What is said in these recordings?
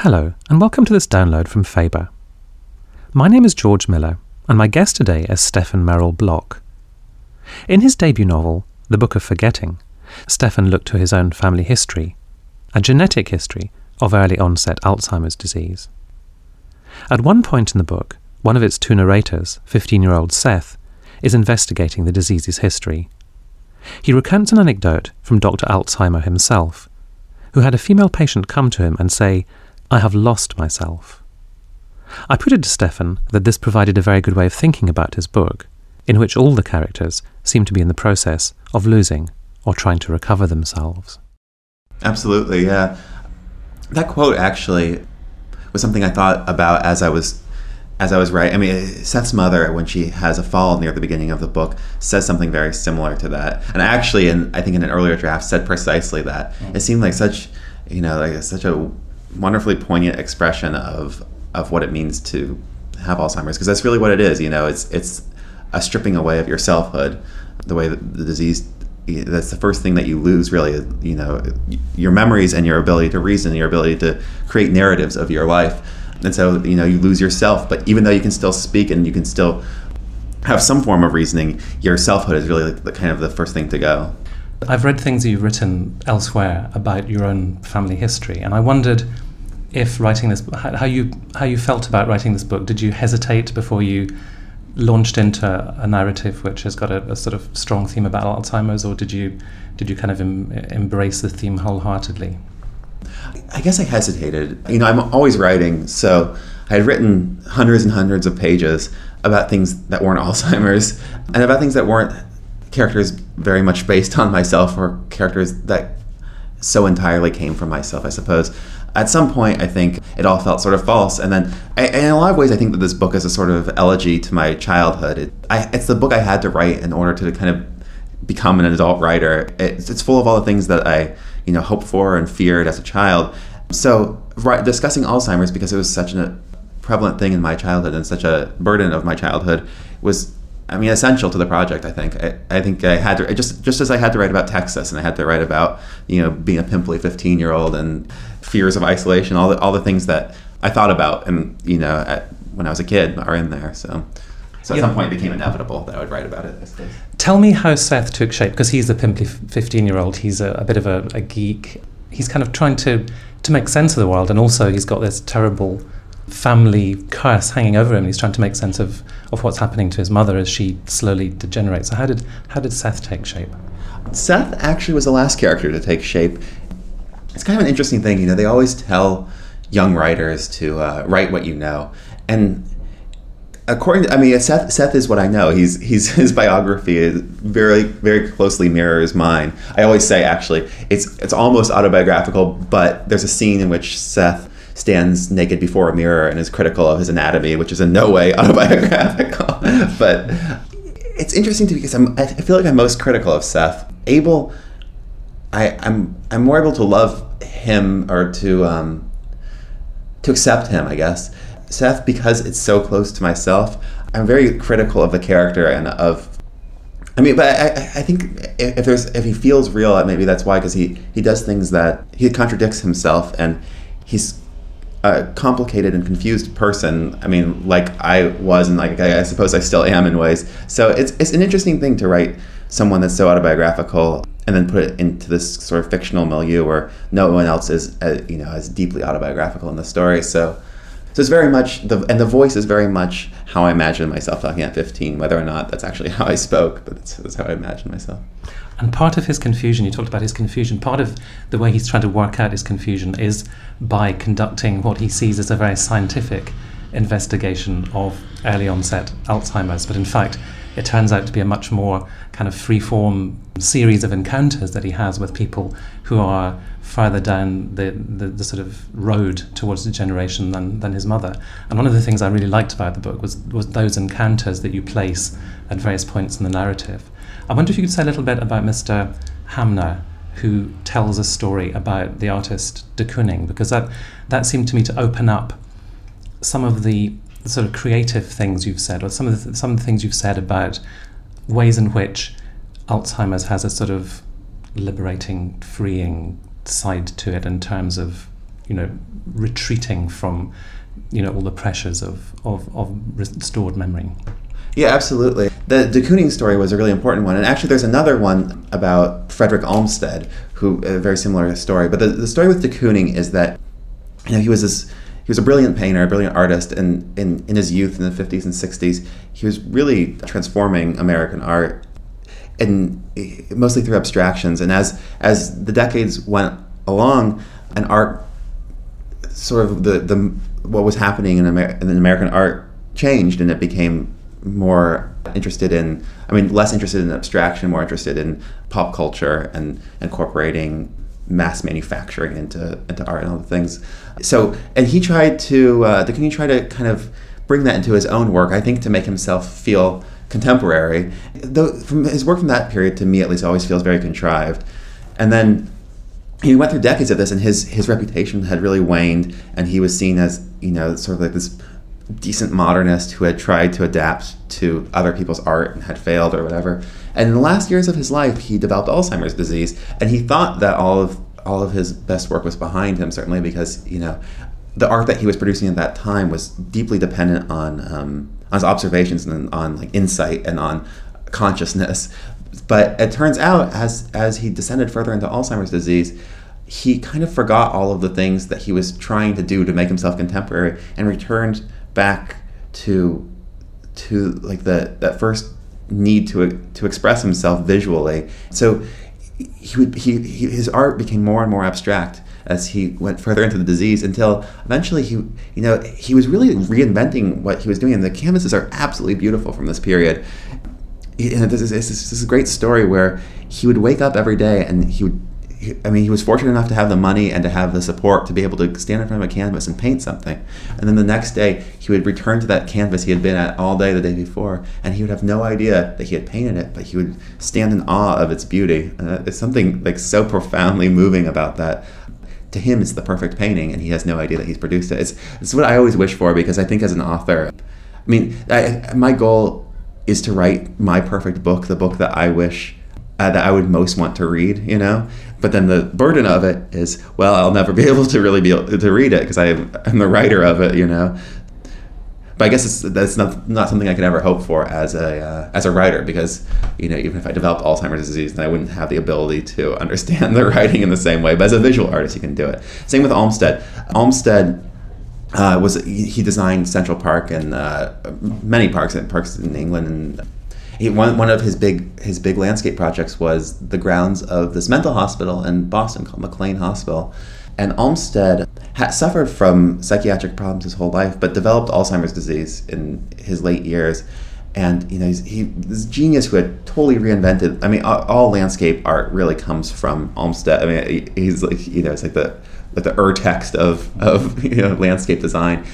Hello, and welcome to this download from Faber. My name is George Miller, and my guest today is Stefan Merrill Block. In his debut novel, The Book of Forgetting, Stefan looked to his own family history, a genetic history of early onset Alzheimer's disease. At one point in the book, one of its two narrators, 15 year old Seth, is investigating the disease's history. He recounts an anecdote from Dr. Alzheimer himself, who had a female patient come to him and say, I have lost myself. I put it to Stefan that this provided a very good way of thinking about his book, in which all the characters seem to be in the process of losing or trying to recover themselves. Absolutely, yeah. That quote actually was something I thought about as I was as I was writing. I mean, Seth's mother, when she has a fall near the beginning of the book, says something very similar to that. And actually, in I think in an earlier draft, said precisely that. Mm. It seemed like such, you know, like such a wonderfully poignant expression of of what it means to have Alzheimer's because that's really what it is. You know, it's it's a stripping away of your selfhood. The way that the disease that's the first thing that you lose really you know your memories and your ability to reason your ability to create narratives of your life and so you know you lose yourself but even though you can still speak and you can still have some form of reasoning your selfhood is really the kind of the first thing to go I've read things you've written elsewhere about your own family history, and I wondered if writing this, how you how you felt about writing this book. Did you hesitate before you launched into a narrative which has got a, a sort of strong theme about Alzheimer's, or did you did you kind of em, embrace the theme wholeheartedly? I guess I hesitated. You know, I'm always writing, so I had written hundreds and hundreds of pages about things that weren't Alzheimer's and about things that weren't characters very much based on myself or characters that so entirely came from myself, I suppose. At some point, I think it all felt sort of false. And then, in a lot of ways, I think that this book is a sort of elegy to my childhood. It, I, it's the book I had to write in order to kind of become an adult writer. It's, it's full of all the things that I, you know, hoped for and feared as a child. So, right, discussing Alzheimer's because it was such a prevalent thing in my childhood and such a burden of my childhood was I mean, essential to the project. I think. I, I, think I had to just just as I had to write about Texas, and I had to write about you know being a pimply fifteen year old and fears of isolation. All the all the things that I thought about, and you know, at, when I was a kid, are in there. So. So at yeah. some point, it became inevitable that I would write about it. Tell me how Seth took shape because he's a pimply fifteen-year-old. He's a, a bit of a, a geek. He's kind of trying to to make sense of the world, and also he's got this terrible family curse hanging over him. He's trying to make sense of, of what's happening to his mother as she slowly degenerates. So how did how did Seth take shape? Seth actually was the last character to take shape. It's kind of an interesting thing, you know. They always tell young writers to uh, write what you know, and according to, I mean, Seth, Seth is what I know. He's he's his biography is very very closely mirrors mine. I always say actually it's it's almost autobiographical, but there's a scene in which Seth stands naked before a mirror and is critical of his anatomy, which is in no way autobiographical. but it's interesting to me because I'm, I feel like I'm most critical of Seth. Abel, I, I'm I'm more able to love him or to um, to accept him, I guess. Seth, because it's so close to myself, I'm very critical of the character and of I mean, but I, I think if there's if he feels real, maybe that's why because he he does things that he contradicts himself and he's a complicated and confused person. I mean, like I was, and like I, I suppose I still am in ways. So it's it's an interesting thing to write someone that's so autobiographical and then put it into this sort of fictional milieu where no one else is, uh, you know, as deeply autobiographical in the story. So, so it's very much the and the voice is very much how I imagine myself talking at 15, whether or not that's actually how I spoke, but that's, that's how I imagine myself. And part of his confusion, you talked about his confusion, part of the way he's trying to work out his confusion is by conducting what he sees as a very scientific investigation of early onset Alzheimer's. But in fact, it turns out to be a much more kind of free-form series of encounters that he has with people who are further down the, the, the, sort of road towards degeneration than, than his mother. And one of the things I really liked about the book was, was those encounters that you place at various points in the narrative. I wonder if you could say a little bit about Mr. Hamner, who tells a story about the artist de Kooning, because that, that seemed to me to open up some of the sort of creative things you've said, or some of the, some of the things you've said about ways in which Alzheimer's has a sort of liberating, freeing side to it in terms of you know, retreating from, you know, all the pressures of, of, of restored memory. Yeah, absolutely. The de Kooning story was a really important one. And actually, there's another one about Frederick Olmsted, who, a very similar story. But the, the story with de Kooning is that, you know, he was this he was a brilliant painter, a brilliant artist, and in, in his youth in the 50s and 60s, he was really transforming American art, and mostly through abstractions. And as as the decades went along, and art, sort of the the what was happening in, Amer- in American art changed, and it became more interested in i mean less interested in abstraction more interested in pop culture and incorporating mass manufacturing into into art and the things. So and he tried to uh, can he try to kind of bring that into his own work i think to make himself feel contemporary. Though from his work from that period to me at least always feels very contrived. And then he went through decades of this and his his reputation had really waned and he was seen as you know sort of like this decent modernist who had tried to adapt to other people's art and had failed or whatever. And in the last years of his life, he developed Alzheimer's disease, and he thought that all of all of his best work was behind him, certainly because you know the art that he was producing at that time was deeply dependent on um, on his observations and on like insight and on consciousness. But it turns out, as as he descended further into Alzheimer's disease, he kind of forgot all of the things that he was trying to do to make himself contemporary and returned back to to like the that first need to to express himself visually. So he would he, he his art became more and more abstract as he went further into the disease until eventually he you know he was really reinventing what he was doing and the canvases are absolutely beautiful from this period and this is, this is a great story where he would wake up every day and he would I mean, he was fortunate enough to have the money and to have the support to be able to stand in front of a canvas and paint something. And then the next day, he would return to that canvas he had been at all day the day before, and he would have no idea that he had painted it, but he would stand in awe of its beauty. Uh, it's something like so profoundly moving about that. To him, it's the perfect painting, and he has no idea that he's produced it. It's, it's what I always wish for because I think as an author, I mean, I, my goal is to write my perfect book, the book that I wish uh, that I would most want to read, you know. But then the burden of it is, well, I'll never be able to really be able to read it because I'm the writer of it, you know. But I guess it's, that's not not something I could ever hope for as a uh, as a writer because you know even if I developed Alzheimer's disease, then I wouldn't have the ability to understand the writing in the same way. But as a visual artist, you can do it. Same with Olmsted. Olmsted uh, was he designed Central Park and uh, many parks and parks in England and he, one, one of his big his big landscape projects was the grounds of this mental hospital in Boston called McLean Hospital. And Olmsted had suffered from psychiatric problems his whole life, but developed Alzheimer's disease in his late years. And you know, he's he, this genius who had totally reinvented. I mean, all, all, landscape art really comes from Olmsted. I mean, he's like you know, it's like the like the ur text of of you know landscape design.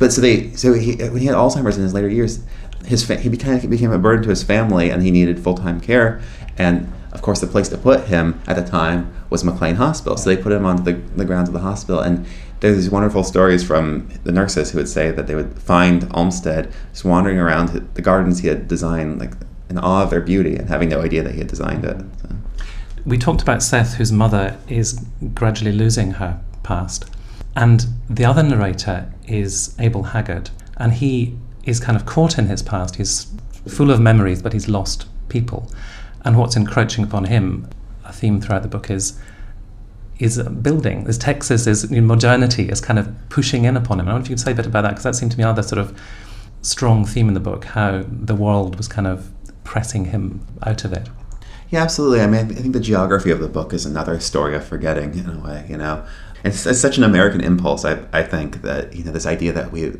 But so they so he when he had Alzheimer's in his later years, his fa- he became, became a burden to his family and he needed full-time care. And of course the place to put him at the time was mclean hospital. So they put him on the, the grounds of the hospital. And there's these wonderful stories from the nurses who would say that they would find olmsted just wandering around the gardens he had designed like in awe of their beauty and having no idea that he had designed it. So. we talked about seth whose mother is gradually losing her past. And the other narrator is abel haggard. And he is kind of caught in his past. He's full of memories, but he's lost people. And what's encroaching upon him, a theme throughout the book is is building. This Texas is you know, modernity is kind of pushing in upon him. I wonder if you could say a bit about that because that seemed to me another sort of strong theme in the book. How the world was kind of pressing him out of it. Yeah, absolutely. I mean, I think the geography of the book is another story of forgetting in a way. You know, it's, it's such an American impulse. I, I think that you know this idea that we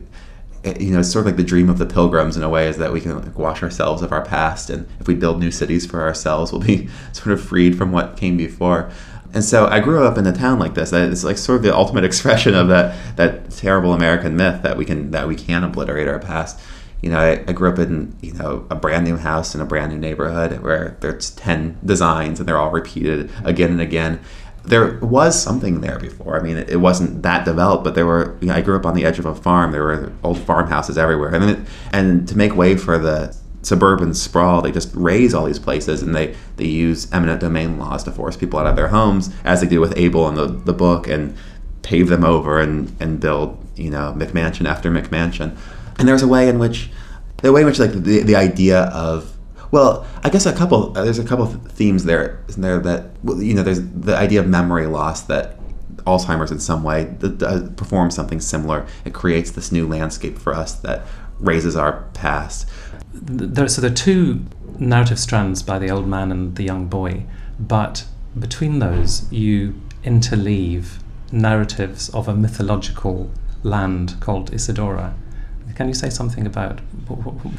Eh, you know, it's sort of like the dream of the pilgrims in a way is that we can like, wash ourselves of our past, and if we build new cities for ourselves, we'll be sort of freed from what came before. And so I grew up in a town like this. It's like sort of the ultimate expression of that that terrible American myth that we can that we can obliterate our past. You know, I, I grew up in you know a brand new house in a brand new neighborhood where there's ten designs and they're all repeated again and again there was something there before. I mean, it, wasn't that developed, but there were. You know, I grew up on the edge of a farm. There were old farmhouses everywhere, and it, and to make way for the suburban sprawl, they just raze all these places, and they they use eminent domain laws to force people out of their homes, as they do with Abel in the the book, and pave them over and, and build, you know, McMansion after McMansion. And there's a way in which, the way in which like the, the idea of, well, I guess a couple, uh, there's a couple of themes there, isn't there, that, well, you know, there's the idea of memory loss that Alzheimer's in some way performs something similar. It creates this new landscape for us that razes our past. There, so there are two narrative strands by the old man and the young boy, but between those you interleave narratives of a mythological land called Isadora. Can you say something about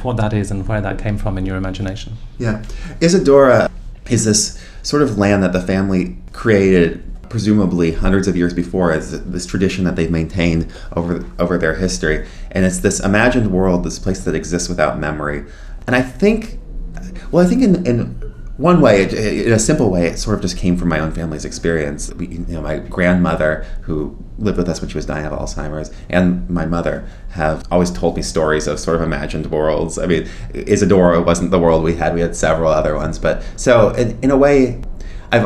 what that is and where that came from in your imagination? Yeah. Isadora is this sort of land that the family created presumably hundreds of years before as this tradition that they've maintained over over their history and it's this imagined world this place that exists without memory and i think well i think in, in one way, in a simple way, it sort of just came from my own family's experience. You know, my grandmother, who lived with us when she was dying of Alzheimer's, and my mother have always told me stories of sort of imagined worlds. I mean, Isadora wasn't the world we had; we had several other ones. But so, in, in a way, I've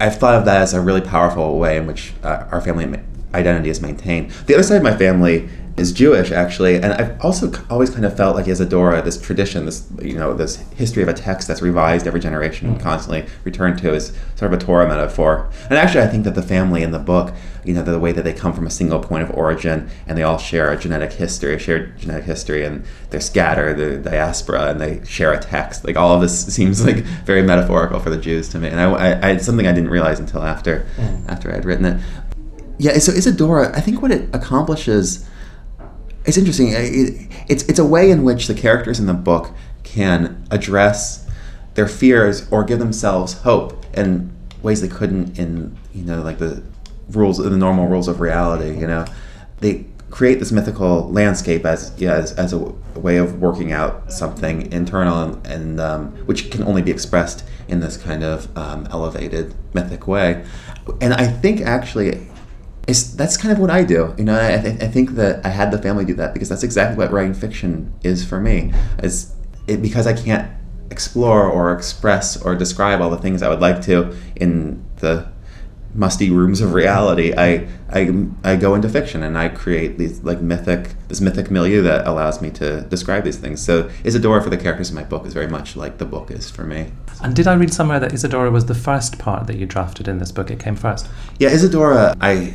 I've thought of that as a really powerful way in which uh, our family identity is maintained. The other side of my family is Jewish actually, and I've also always kind of felt like Isadora, this tradition, this you know, this history of a text that's revised every generation and constantly returned to, is sort of a Torah metaphor. And actually, I think that the family in the book, you know, the way that they come from a single point of origin and they all share a genetic history, a shared genetic history, and they're scattered, the diaspora, and they share a text. Like all of this seems like very metaphorical for the Jews to me, and I, I, I something I didn't realize until after mm. after I had written it. Yeah, so Isadora, I think what it accomplishes it's interesting. It, it's it's a way in which the characters in the book can address their fears or give themselves hope in ways they couldn't in you know like the rules the normal rules of reality. You know, they create this mythical landscape as yeah, as, as a, way of working out something internal and, and um, which can only be expressed in this kind of um, elevated mythic way. And I think actually it's, that's kind of what I do. You know, I, th- I think that I had the family do that because that's exactly what writing fiction is for me. Is it because I can't explore or express or describe all the things I would like to in the musty rooms of reality. I, I, I go into fiction and I create these like mythic this mythic milieu that allows me to describe these things. So Isadora for the characters in my book is very much like the book is for me. And did I read somewhere that Isadora was the first part that you drafted in this book? It came first. Yeah, Isadora. I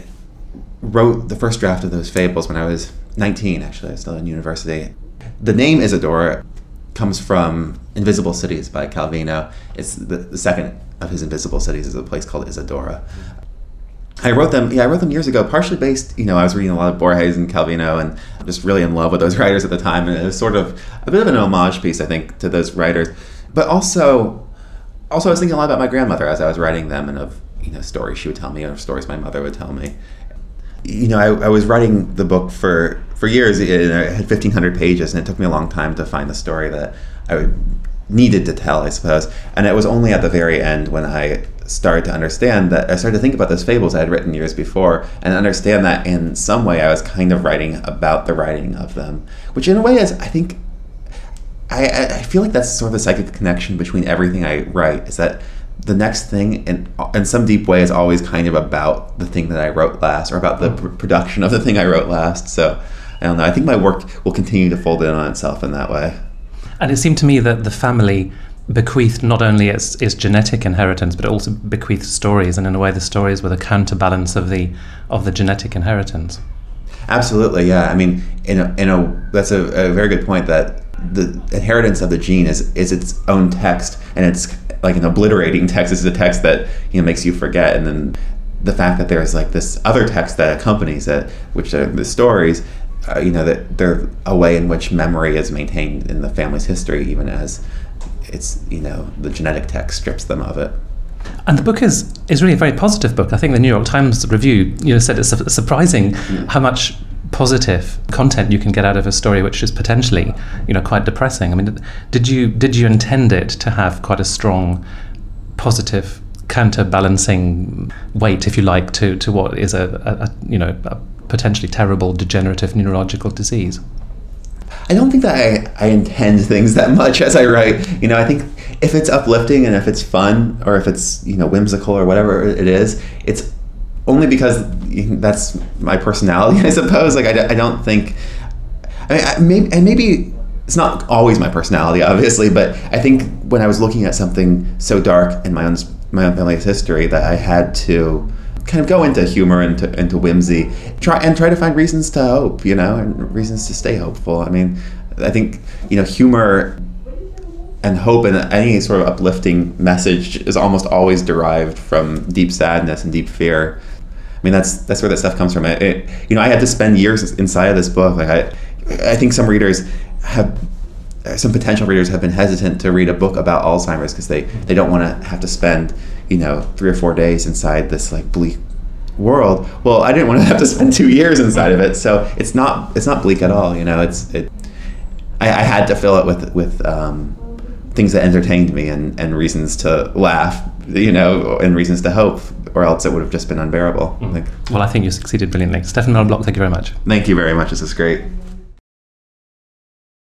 wrote the first draft of those fables when I was 19, actually. I was still in university. The name Isadora comes from Invisible Cities by Calvino. It's the, the second of his Invisible Cities is a place called Isadora. I wrote them, yeah, I wrote them years ago, partially based, you know, I was reading a lot of Borges and Calvino and just really in love with those writers at the time. And it was sort of a bit of an homage piece, I think, to those writers. But also, also I was thinking a lot about my grandmother as I was writing them and of, you know, stories she would tell me or stories my mother would tell me you know, I, I, was writing the book for for years. It, it had fifteen hundred pages, and it took me a long time to find the story that I needed to tell, I suppose. And it was only at the very end when I started to understand that I started to think about those fables I had written years before, and understand that in some way I was kind of writing about the writing of them, which in a way is, I think. I, I feel like that's sort of the psychic connection between everything I write is that the next thing in in some deep way is always kind of about the thing that I wrote last or about the mm. pr- production of the thing I wrote last. So I don't know. I think my work will continue to fold in on itself in that way. And it seemed to me that the family bequeathed not only its, its genetic inheritance, but also bequeathed stories, and in a way, the stories were the counterbalance of the of the genetic inheritance. Absolutely, yeah. I mean, in a, in a that's a, a very good point that the inheritance of the gene is is its own text, and it's like an obliterating text is a text that you know makes you forget, and then the fact that there's like this other text that accompanies it, which are the stories. Uh, you know that they're a way in which memory is maintained in the family's history, even as it's you know the genetic text strips them of it. And the book is is really a very positive book. I think the New York Times review you know said it's surprising mm. how much positive content you can get out of a story which is potentially you know quite depressing i mean did you did you intend it to have quite a strong positive counterbalancing weight if you like to to what is a, a, a you know a potentially terrible degenerative neurological disease I don't think that I, I intend things that much as I write. You know, I think if it's uplifting and if it's fun or if it's, you know, whimsical or whatever it is, it's only because that's my personality, I suppose. Like I, I don't think, I mean, I, maybe and maybe it's not always my personality, obviously, but I think when I was looking at something so dark in my own my own family's history that I had to kind of go into humor and into, into whimsy, try and try to find reasons to hope, you know, and reasons to stay hopeful. I mean, I think you know humor and hope and any sort of uplifting message is almost always derived from deep sadness and deep fear. I mean, that's that's where that stuff comes from. It, it, you know, I had to spend years inside of this book. Like I, I think some readers have some potential readers have been hesitant to read a book about Alzheimer's because they, they don't want to have to spend you know three or four days inside this like bleak world. Well, I didn't want to have to spend two years inside of it, so it's not it's not bleak at all. You know, it's it. I, I had to fill it with with um, things that entertained me and, and reasons to laugh, you know, and reasons to hope, or else it would have just been unbearable. Mm. Like, well, I think you succeeded brilliantly. Stefan Block, thank you very much. Thank you very much. This is great.